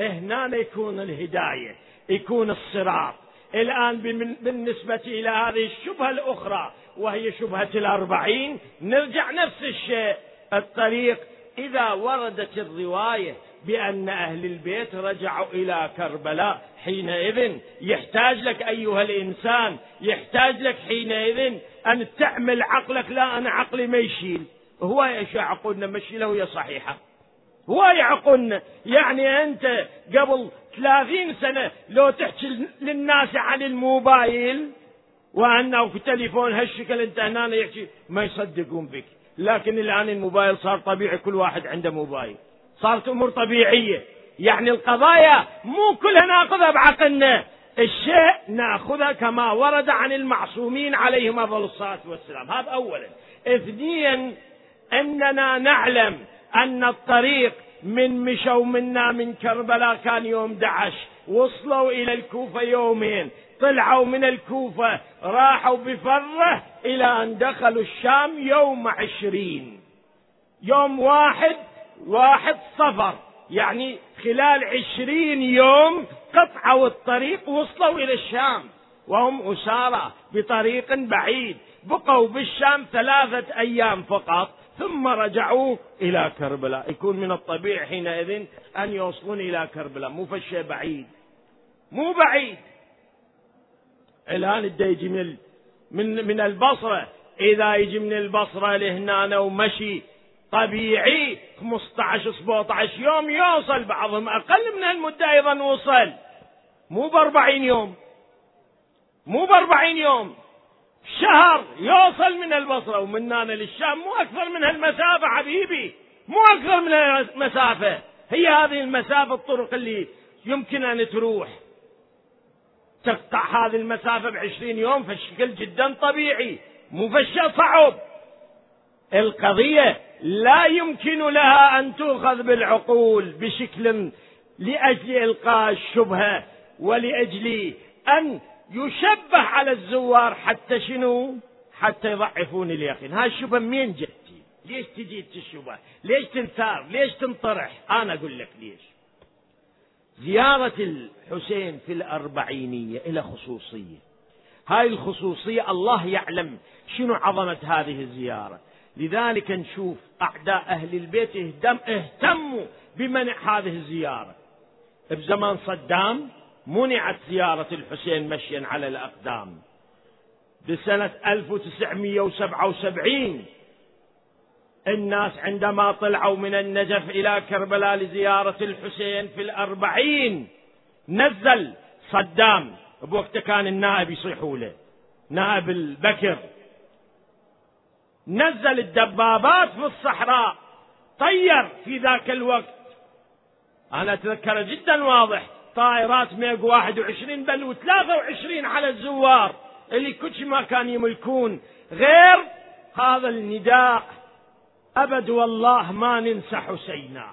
هنا يكون الهداية يكون الصراط. الآن بالنسبة إلى هذه الشبهة الأخرى وهي شبهة الأربعين نرجع نفس الشيء. الطريق إذا وردت الرواية بأن أهل البيت رجعوا إلى كربلاء حينئذ يحتاج لك أيها الإنسان يحتاج لك حينئذ أن تعمل عقلك لا أنا عقلي ما يشيل. هو إيش عقولنا مشي له هي صحيحة. هو عقولنا يعني أنت قبل ثلاثين سنة لو تحكي للناس عن الموبايل وأنه في تليفون هالشكل أنت هنا يحكي ما يصدقون بك. لكن الآن الموبايل صار طبيعي كل واحد عنده موبايل. صارت أمور طبيعية. يعني القضايا مو كلها ناخذها بعقلنا. الشيء ناخذها كما ورد عن المعصومين عليهم أفضل الصلاة والسلام. هذا اولا. اثنيا أننا نعلم أن الطريق من مشوا منا من كربلاء كان يوم دعش. وصلوا إلى الكوفة يومين. طلعوا من الكوفة راحوا بفرة إلى أن دخلوا الشام يوم عشرين. يوم واحد واحد صفر. يعني خلال عشرين يوم قطعوا الطريق وصلوا إلى الشام. وهم أسارى بطريق بعيد. بقوا بالشام ثلاثة أيام فقط. ثم رجعوا إلى كربلاء. يكون من الطبيعي حينئذ أن يوصلون إلى كربلاء. مو فشي بعيد. مو بعيد. الآن يجي من من من البصرة. إذا يجي من البصرة لهنا ومشي طبيعي. 15 17 يوم يوصل بعضهم. أقل من هالمدة أيضا وصل. مو ب 40 يوم. مو ب 40 يوم. شهر يوصل من البصرة ومن هنا للشام مو أكثر من هالمسافة حبيبي مو أكثر من هالمسافة. هي هذه المسافة الطرق اللي يمكن أن تروح. تقطع هذه المسافة بعشرين يوم فالشكل جدا طبيعي مو فالشيء صعب. القضية لا يمكن لها أن تؤخذ بالعقول بشكل لأجل إلقاء الشبهة ولأجل أن يشبه على الزوار حتى شنو؟ حتى يضعفون اليقين، هاي الشبهة منين جت؟ ليش تجي الشبهه؟ ليش تنثار؟ ليش تنطرح؟ أنا أقول لك ليش. زيارة الحسين في الأربعينية إلى خصوصية هاي الخصوصية الله يعلم شنو عظمة هذه الزيارة لذلك نشوف أعداء أهل البيت اهتم اهتموا بمنع هذه الزيارة بزمان صدام منعت زيارة الحسين مشيا على الأقدام. بسنة 1977 الناس عندما طلعوا من النجف إلى كربلاء لزيارة الحسين في الأربعين نزل صدام. بوقت كان النائب يصيحوا له نائب البكر نزل الدبابات في الصحراء طير في ذاك الوقت. أنا أتذكر جدا واضح طائرات ميج 21 بل و23 على الزوار اللي كل ما كان يملكون. غير هذا النداء. أبد والله ما ننسى حسينا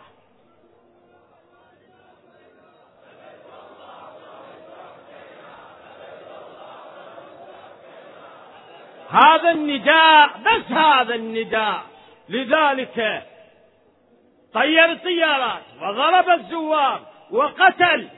هذا النداء بس هذا النداء. لذلك طير الطيارات وضرب الزوار وقتل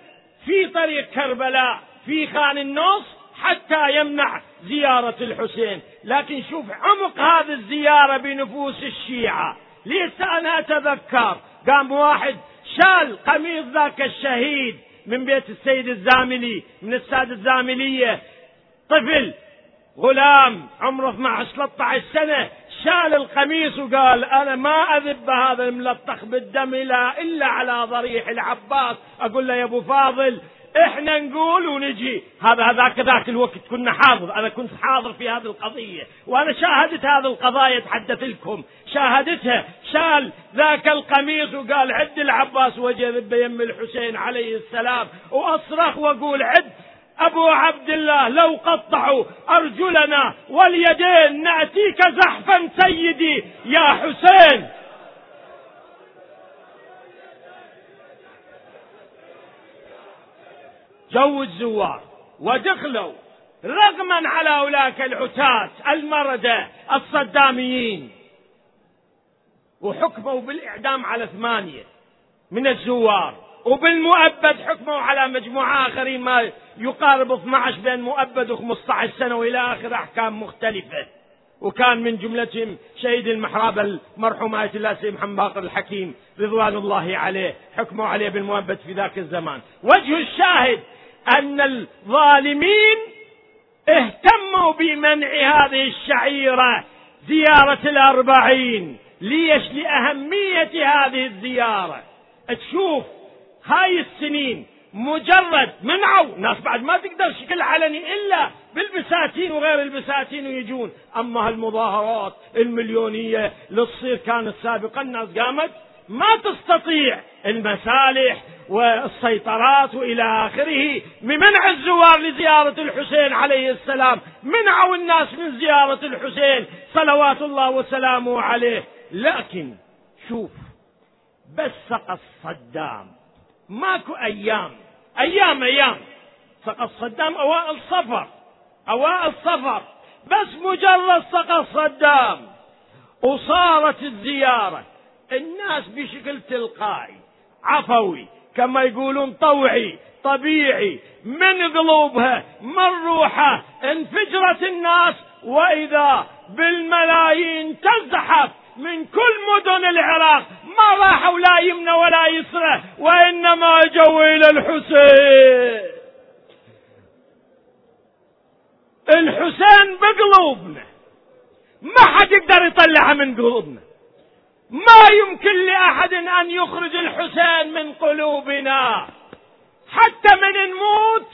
في طريق كربلاء في خان النص حتى يمنع زيارة الحسين. لكن شوف عمق هذه الزيارة بنفوس الشيعة. لسه أنا أتذكر قام واحد شال قميص ذاك الشهيد من بيت السيد الزاملي من السادة الزاملية. طفل غلام عمره 12 13 سنة. شال القميص وقال أنا ما أذب هذا الملطخ بالدم إلا إلا على ضريح العباس. أقول له يا أبو فاضل إحنا نقول ونجي. هذا هذاك ذاك الوقت كنا حاضر أنا كنت حاضر في هذه القضية. وأنا شاهدت هذه القضايا اتحدث لكم. شاهدتها. شال ذاك القميص وقال عد العباس وجه ذب يم الحسين عليه السلام. وأصرخ وأقول عد. أبو عبد الله لو قطعوا أرجلنا واليدين نأتيك زحفا سيدي يا حسين. جو الزوار ودخلوا رغما على أولاك العتاة المردة الصداميين. وحكموا بالإعدام على ثمانية من الزوار. وبالمؤبد حكموا على مجموعة آخرين ما يقارب 12 بين مؤبد و15 سنة وإلى آخر أحكام مختلفة. وكان من جملتهم شهيد المحراب المرحوم آية الله سيد محمد باقر الحكيم رضوان الله عليه حكموا عليه بالمؤبد في ذاك الزمان. وجه الشاهد أن الظالمين اهتموا بمنع هذه الشعيرة زيارة الأربعين ليش؟ لأهمية هذه الزيارة. تشوف هاي السنين مجرد منعوا. ناس بعد ما تقدر شكل علني إلا بالبساتين وغير البساتين ويجون أما هالمظاهرات المليونية اللي تصير كانت سابقا الناس قامت ما تستطيع. المسالح والسيطرات وإلى آخره بمنع الزوار لزيارة الحسين عليه السلام. منعوا الناس من زيارة الحسين صلوات الله وسلامه عليه. لكن شوف بس سقط صدام ماكو أيام. أيام أيام. سقط صدام أوائل صفر. أوائل صفر. بس مجرد سقط صدام. وصارت الزيارة. الناس بشكل تلقائي. عفوي. كما يقولون طوعي طبيعي. من قلوبها من روحها انفجرت الناس. وإذا بالملايين تزحف من كل مدن العراق ما راحوا لا يمنى ولا يسرى وإنما جو إلى الحسين. الحسين بقلوبنا. ما حد يقدر يطلعها من قلوبنا. ما يمكن لأحد أن يخرج الحسين من قلوبنا. حتى من نموت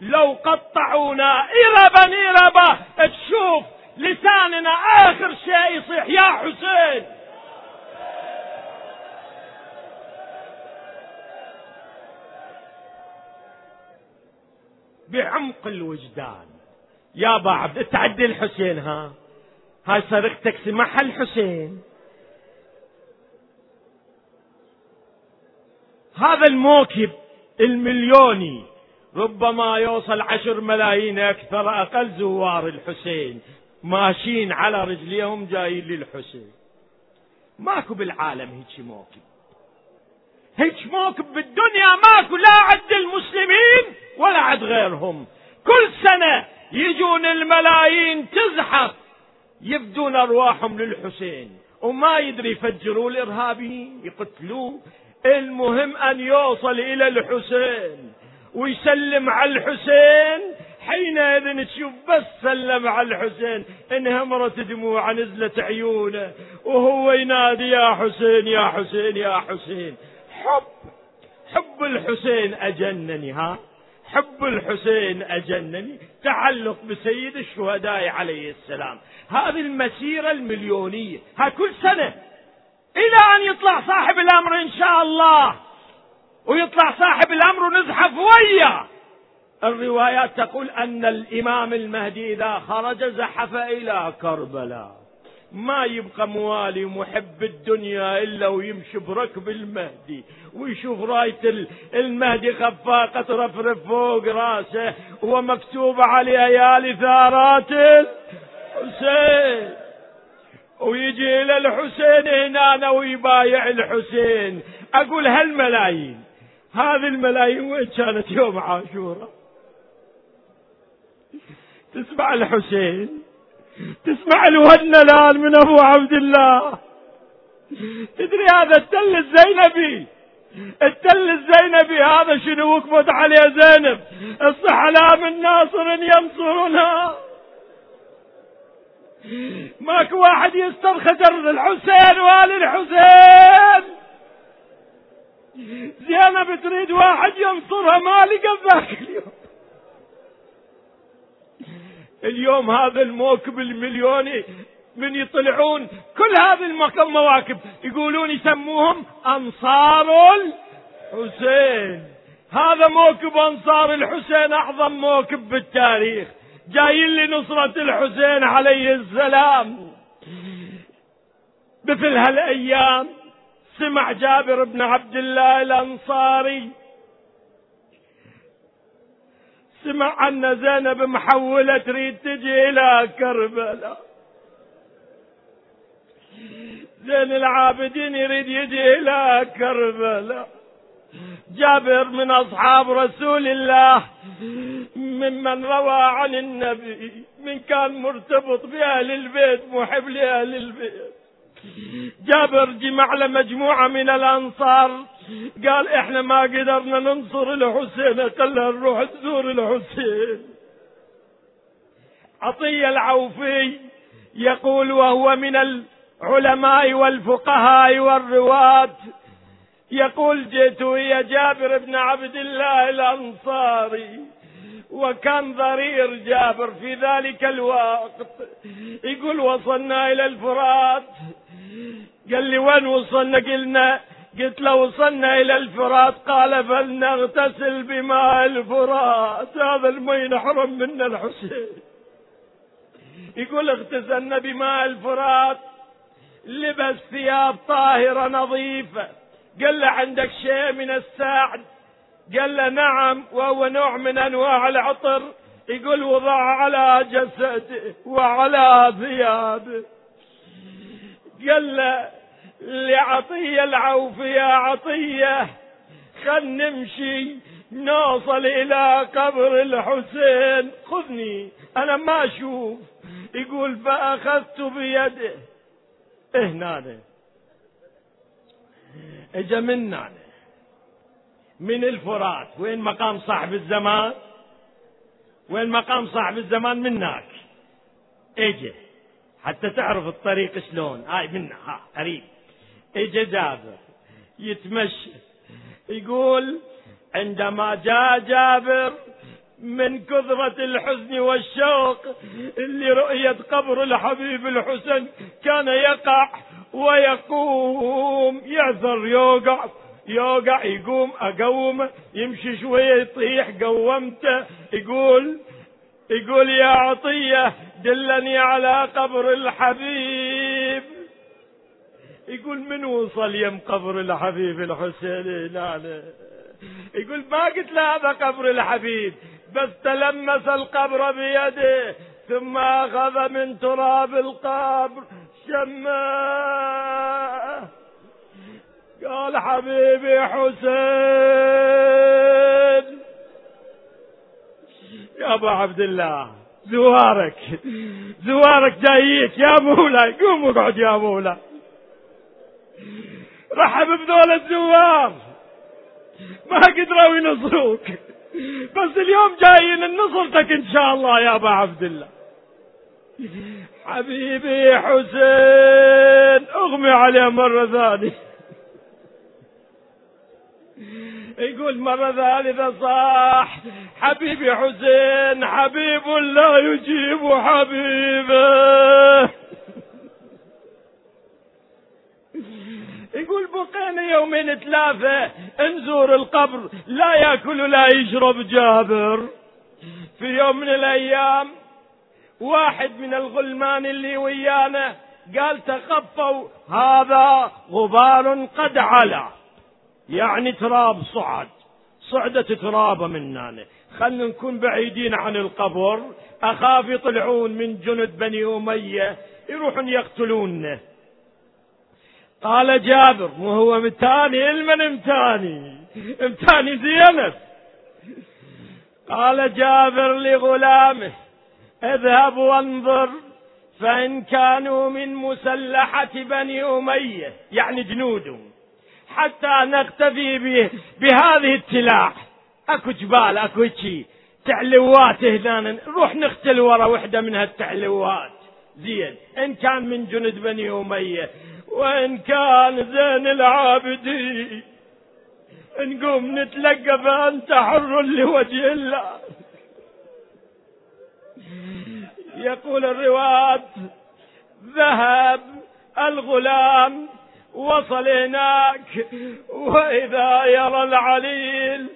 لو قطعونا. إربا إربا. تشوف لساننا آخر شيء يصيح يا حسين. بعمق الوجدان. يا بعض تعدي الحسين ها. هاي صرختك سمعها الحسين هذا الموكب المليوني ربما يوصل عشر ملايين أكثر أقل زوار الحسين. ماشيين على رجليهم جايين للحسين. ماكو بالعالم هيك موكب. هيك موكب بالدنيا ماكو لا عد المسلمين ولا عد غيرهم. كل سنة يجون الملايين تزحف يفدون أرواحهم للحسين وما يدري يفجروا الإرهابيين يقتلوه. المهم أن يوصل إلى الحسين ويسلم على الحسين. حينئذ تشوف بس سلم على الحسين انهمرت دموع نزلت عيونه وهو ينادي يا حسين يا حسين يا حسين. حب. حب الحسين أجنني ها؟ حب الحسين أجنني. تعلق بسيد الشهداء عليه السلام. هذه المسيرة المليونية. ها كل سنة. إلى أن يطلع صاحب الأمر إن شاء الله. ويطلع صاحب الأمر ونزحف وياه. الروايات تقول أن الإمام المهدي إذا خرج زحف إلى كربلاء. ما يبقى موالي محب الدنيا إلا ويمشي بركب المهدي ويشوف راية المهدي خفاقة ترفرف فوق راسه ومكتوب عليها يا لثارات الحسين. ويجي إلى الحسين هنا ويبايع الحسين أقول هالملايين هذه الملايين وين كانت يوم عاشوراء تسمع الحسين؟ تسمع الودن الآن من أبو عبد الله. تدري هذا التل الزينبي؟ التل الزينبي هذا شنو وقفت عليه زينب؟ الصح لا من ناصر ينصرنا. ماكو واحد يسترخدر الحسين وآل الحسين. زينب تريد واحد ينصرها ما لقى ذاك اليوم. اليوم هذا الموكب المليوني من يطلعون كل هذه المواكب. يقولون يسموهم أنصار الحسين. هذا موكب أنصار الحسين أعظم موكب بالتاريخ جايين لنصرة الحسين عليه السلام. مثل هالأيام سمع جابر بن عبد الله الأنصاري سمع أن زينب محولة تريد تجي إلى كربلاء. زين العابدين يريد يجي إلى كربلاء. جابر من أصحاب رسول الله ممن روى عن النبي من كان مرتبط بأهل البيت محب لأهل البيت. جابر جمع له مجموعة من الأنصار. قال إحنا ما قدرنا ننصر الحسين خلنا نروح نزور الحسين. عطية العوفي يقول وهو من العلماء والفقهاء والرواة يقول جئت ويا جابر بن عبد الله الأنصاري وكان ضرير جابر في ذلك الوقت. يقول وصلنا إلى الفرات. قال لي وين وصلنا؟ قلنا قلت له وصلنا إلى الفرات. قال فلنغتسل بماء الفرات. هذا المي نحرم منا الحسين. يقول اغتسلنا بماء الفرات. لبس ثياب طاهرة نظيفة. قال له عندك شيء من الساعد؟ قال له نعم وهو نوع من أنواع العطر. يقول وضع على جسده وعلى ثيابه. له لعطية العوف يا عطية. خل نمشي نوصل إلى قبر الحسين. خذني أنا ما أشوف. يقول فأخذت بيده هنا إجا منا من الفرات. وين مقام صاحب الزمان؟ وين مقام صاحب الزمان منك إجا. حتى تعرف الطريق شلون. هاي منا ها قريب. اجى جابر يتمشى. يقول عندما جاء جابر من كثرة الحزن والشوق لرؤية قبر الحبيب الحسن كان يقع ويقوم. يعذر يوقع يوقع يقوم أقوم. يمشي شوية يطيح قومته. يقول يقول يا عطية دلني على قبر الحبيب. يقول من وصل يم قبر الحبيب الحسين؟ لا يقول ما قلت له هذا قبر الحبيب بس تلمس القبر بيده ثم أخذ من تراب القبر شماه قال حبيبي حسين. يا أبو عبد الله. زوارك. زوارك جاييك يا مولاي قوم اقعد يا مولاي رحب بذول الزوار. ما قدروا ينصروك بس اليوم جايين نصرتك إن شاء الله يا أبا عبد الله. حبيبي حسين أغمي عليه مرة ثانية. يقول مرة ثالثة صح حبيبي حسين حبيب لا يجيب حبيبه. يقول بقينا يومين ثلاثة نزور القبر لا ياكل ولا يشرب جابر. في يوم من الأيام واحد من الغلمان اللي ويانا قال تخفوا هذا غبار قد علا. يعني تراب صعد. صعدت ترابة مننا خلنا نكون بعيدين عن القبر. أخاف يطلعون من جند بني أمية. يروحون يقتلوننا قال جابر مو هو متاني؟ المن متاني؟ متاني زينب. قال جابر لغلامه اذهب وانظر فإن كانوا من مسلحة بني أمية يعني جنودهم حتى نقتفي به بهذه التلاح اكو جبال اكو شي. تعلوات هنا نروح نختل ورا وحدة من هالتعلوات. زين. إن كان من جند بني أمية. وإن كان زين العابدين نقوم نتلقى فأنت حر لوجه الله. يقول الرواد ذهب الغلام وصل هناك وإذا يرى العليل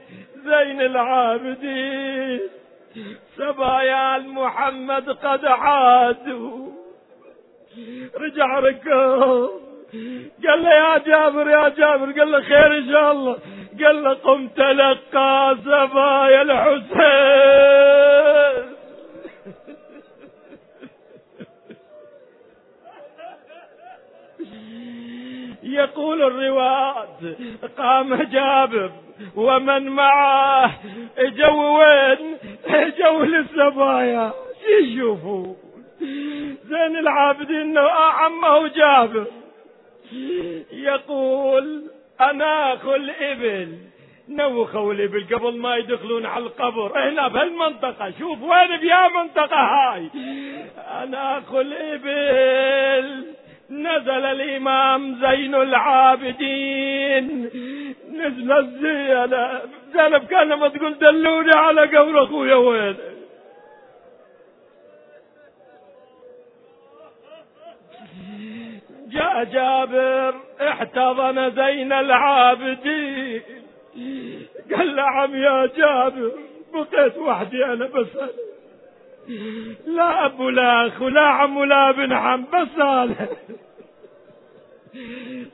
زين العابدين سبايا محمد قد عادوا. رجع ركض قال له يا جابر يا جابر قال له خير إن شاء الله. قال له قم تلقى سبايا الحسين. يقول الراوي قام جابر ومن معه جو وين؟ جو للسبايا يشوفوا زين العابدين عم جابر. يقول أنا اخل ابل نوخوا الإبل قبل ما يدخلون على القبر. هنا بهالمنطقة شوف وين بيا منطقة هاي. أنا اخل ابل نزل الإمام زين العابدين. نزل الزينب زينب كان ما تقول دلوني على قبر أخويا وين؟ جاء جابر احتضن زين العابدين. قال له عم يا جابر بقيت وحدي أنا بس. لا أب ولا أخ ولا عم ولا ابن عم بس هذا.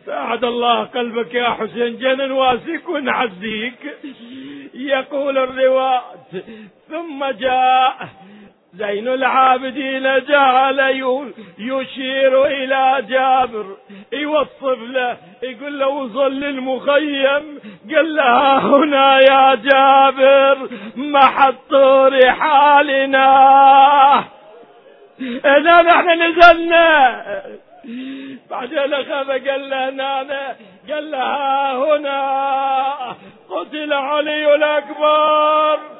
ساعد الله قلبك يا حسين جن نواسيك ونعزيك. يقول الرواد ثم جاء زين العابدين جعل يشير إلى جابر. يوصف له يقول له وصل للمخيم قال له هنا يا جابر محط رحالنا. هنا نحن نزلنا. بعدين أخذ قال له هنا قال له هنا. قتل علي الأكبر.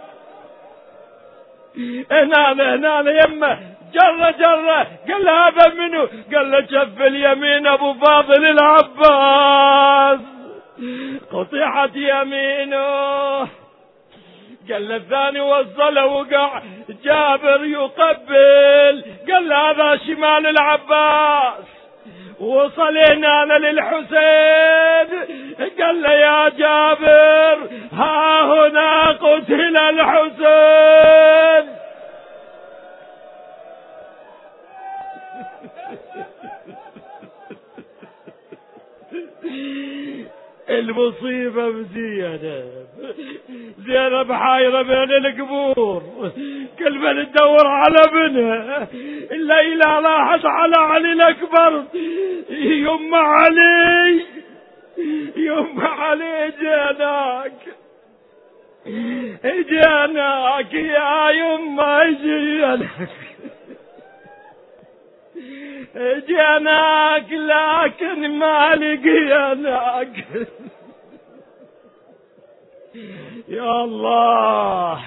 هنا هنا يمه جرة جرة قال له هذا منو؟ قال له شف اليمين أبو فاضل العباس. قطيعت يمينه. قال له الثاني وصله وقع. جابر يقبل. قال له هذا شمال العباس. وصل هنا للحسين. قال له يا جابر ها هنا قتل الحسين. <laughs> المصيبة بزينب زينب حايرة بين القبور. كل من تدور على ابنها الليلة راحت على علي الأكبر. يما علي يما علي جيناك جيناك يا يما جيناك جناك لكن ما لقيناك يا الله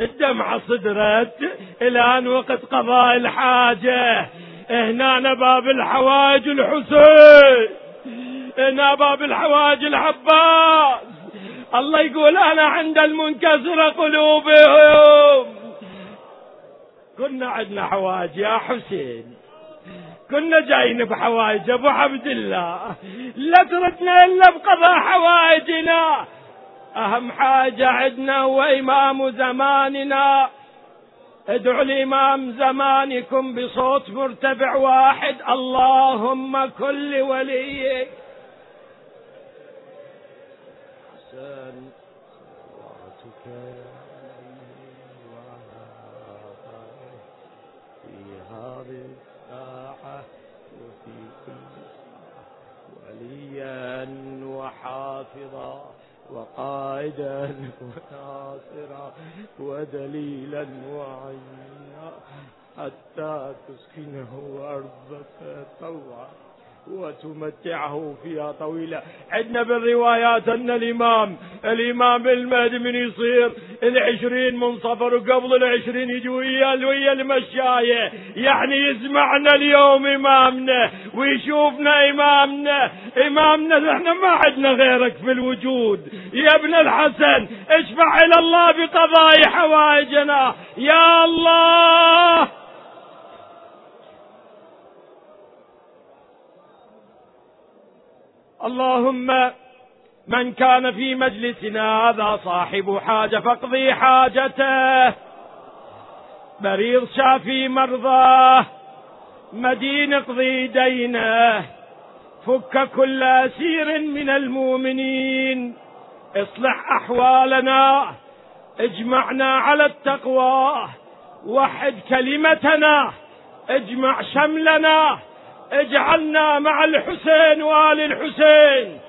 الدمعة صدرت. الآن وقت قضاء الحاجة. هنا باب الحوائج الحسين. هنا باب الحوائج العباس الله يقول أنا عند المنكسرة قلوبهم. كنا عندنا حوائج يا حسين. كنا جايين بحوائج أبو عبد الله. لا تردنا إلا بقضاء حوائجنا. أهم حاجة عندنا هو إمام زماننا. ادعوا الإمام زمانكم بصوت مرتفع واحد. اللهم كل وليك. حسن صلواتك وحافظا وقائدا وناصرا ودليلا معينا حتى تسكنه أرضك طوعا. وتمتعه فيها طويلة عندنا بالروايات أن الإمام الإمام المهدي من يصير العشرين من صفر وقبل العشرين يجي ويا ويا المشاية يعني يسمعنا اليوم إمامنا ويشوفنا إمامنا. إمامنا إحنا ما عندنا غيرك في الوجود. يا ابن الحسن اشفع إلى الله بقضاء حوائجنا. يا الله! اللهم من كان في مجلسنا هذا صاحب حاجة فاقضي حاجته. مريض شافي مرضاه مدين اقضي دينه. فك كل أسير من المؤمنين. اصلح أحوالنا اجمعنا على التقوى. وحد كلمتنا اجمع شملنا. اجعلنا مع الحسين وآل الحسين.